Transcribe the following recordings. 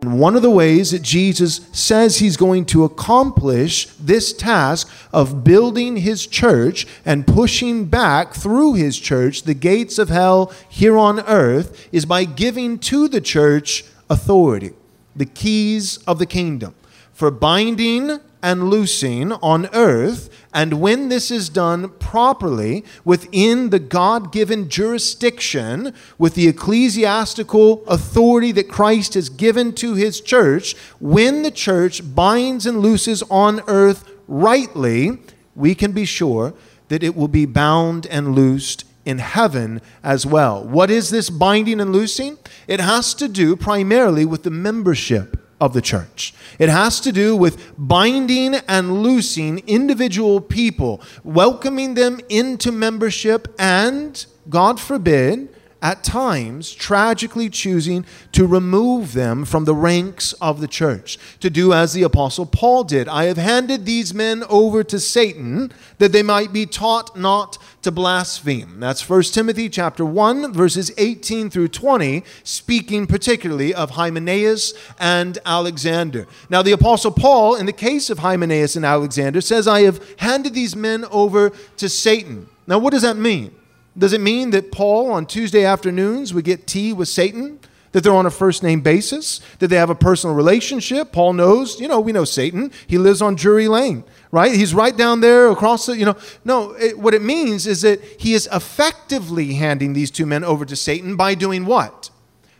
And one of the ways that Jesus says he's going to accomplish this task of building his church and pushing back through his church the gates of hell here on earth is by giving to the church authority, the keys of the kingdom. For binding and loosing on earth, and when this is done properly within the God given jurisdiction, with the ecclesiastical authority that Christ has given to his church, when the church binds and looses on earth rightly, we can be sure that it will be bound and loosed in heaven as well. What is this binding and loosing? It has to do primarily with the membership of the church. It has to do with binding and loosing individual people, welcoming them into membership, and, God forbid, at times tragically choosing to remove them from the ranks of the church, to do as the Apostle Paul did. I have handed these men over to Satan that they might be taught not to blaspheme. That's 1 Timothy chapter 1 verses 18 through 20 speaking particularly of Hymenaeus and Alexander. Now the apostle Paul in the case of Hymenaeus and Alexander says I have handed these men over to Satan. Now what does that mean? Does it mean that Paul on Tuesday afternoons would get tea with Satan? That they're on a first name basis? That they have a personal relationship? Paul knows, you know, we know Satan. He lives on Drury Lane, right? He's right down there across the, you know. No, it, what it means is that he is effectively handing these two men over to Satan by doing what?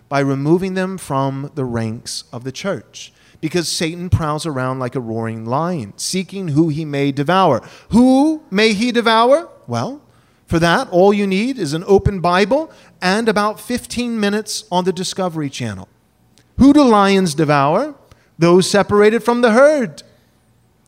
By removing them from the ranks of the church because Satan prowls around like a roaring lion, seeking who he may devour. Who may he devour? Well, for that, all you need is an open Bible and about 15 minutes on the Discovery Channel. Who do lions devour? Those separated from the herd,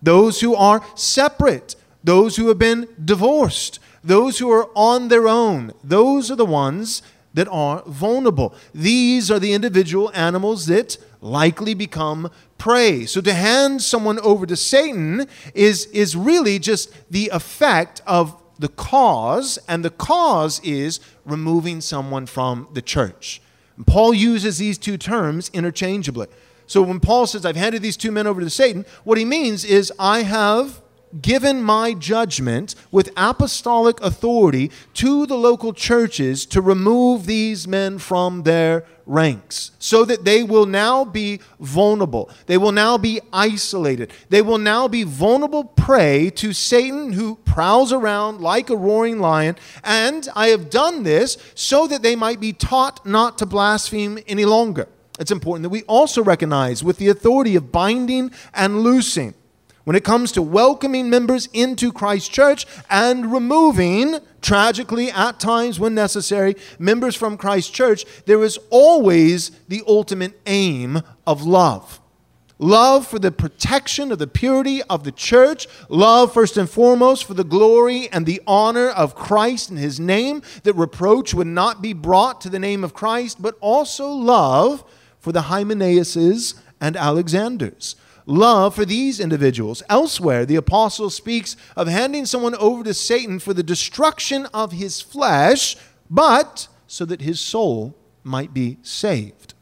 those who are separate, those who have been divorced, those who are on their own. Those are the ones that are vulnerable. These are the individual animals that likely become prey. So to hand someone over to Satan is, is really just the effect of the cause, and the cause is removing someone from the church. And Paul uses these two terms interchangeably. So when Paul says, I've handed these two men over to Satan, what he means is, I have given my judgment with apostolic authority to the local churches to remove these men from their ranks so that they will now be vulnerable. They will now be isolated. They will now be vulnerable prey to Satan who prowls around like a roaring lion. And I have done this so that they might be taught not to blaspheme any longer. It's important that we also recognize with the authority of binding and loosing when it comes to welcoming members into Christ's church and removing, tragically at times when necessary, members from Christ's church, there is always the ultimate aim of love. Love for the protection of the purity of the church. Love, first and foremost, for the glory and the honor of Christ and his name, that reproach would not be brought to the name of Christ, but also love for the Hymenaeuses and Alexanders love for these individuals. Elsewhere, the apostle speaks of handing someone over to Satan for the destruction of his flesh, but so that his soul might be saved,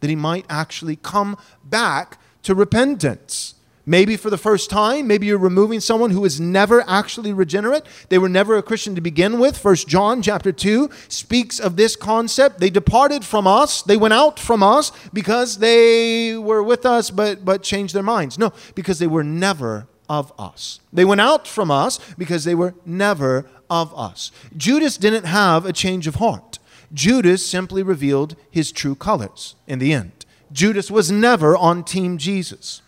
that he might actually come back to repentance. Maybe for the first time, maybe you're removing someone who is never actually regenerate. They were never a Christian to begin with. First John chapter 2 speaks of this concept. They departed from us, they went out from us because they were with us but but changed their minds. No, because they were never of us. They went out from us because they were never of us. Judas didn't have a change of heart. Judas simply revealed his true colors in the end. Judas was never on team Jesus.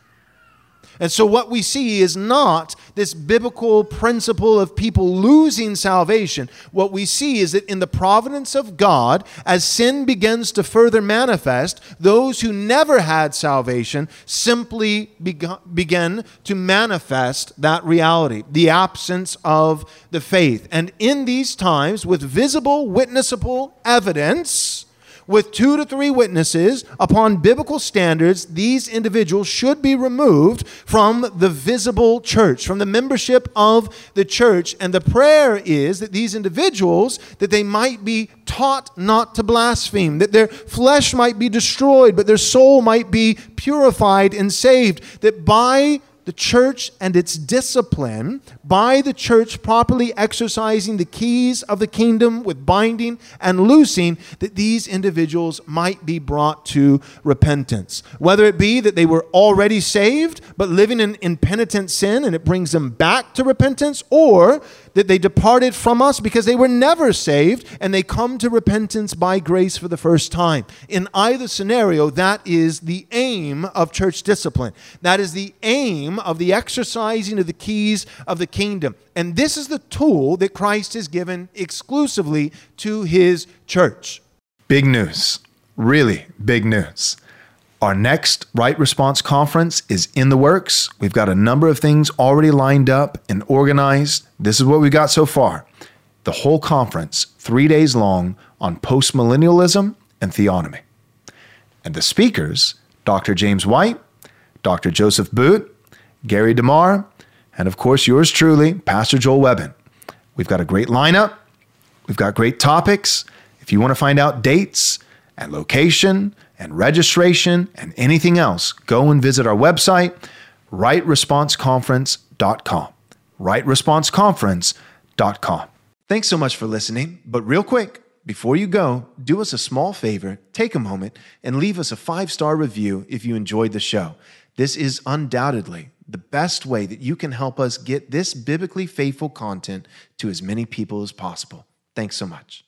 And so, what we see is not this biblical principle of people losing salvation. What we see is that in the providence of God, as sin begins to further manifest, those who never had salvation simply begin to manifest that reality, the absence of the faith. And in these times, with visible, witnessable evidence, with two to three witnesses upon biblical standards, these individuals should be removed from the visible church, from the membership of the church. And the prayer is that these individuals, that they might be taught not to blaspheme, that their flesh might be destroyed, but their soul might be purified and saved, that by the church and its discipline by the church properly exercising the keys of the kingdom with binding and loosing, that these individuals might be brought to repentance. Whether it be that they were already saved but living in impenitent sin and it brings them back to repentance, or that they departed from us because they were never saved and they come to repentance by grace for the first time. In either scenario, that is the aim of church discipline. That is the aim of the exercising of the keys of the kingdom. And this is the tool that Christ has given exclusively to his church. Big news. Really big news. Our next Right Response Conference is in the works. We've got a number of things already lined up and organized. This is what we got so far. The whole conference, three days long, on postmillennialism and theonomy. And the speakers, Dr. James White, Dr. Joseph Boot, Gary DeMar, and of course, yours truly, Pastor Joel Webbin. We've got a great lineup. We've got great topics. If you want to find out dates and location and registration and anything else, go and visit our website, rightresponseconference.com. Rightresponseconference.com. Thanks so much for listening. But real quick, before you go, do us a small favor, take a moment, and leave us a five star review if you enjoyed the show. This is undoubtedly the best way that you can help us get this biblically faithful content to as many people as possible. Thanks so much.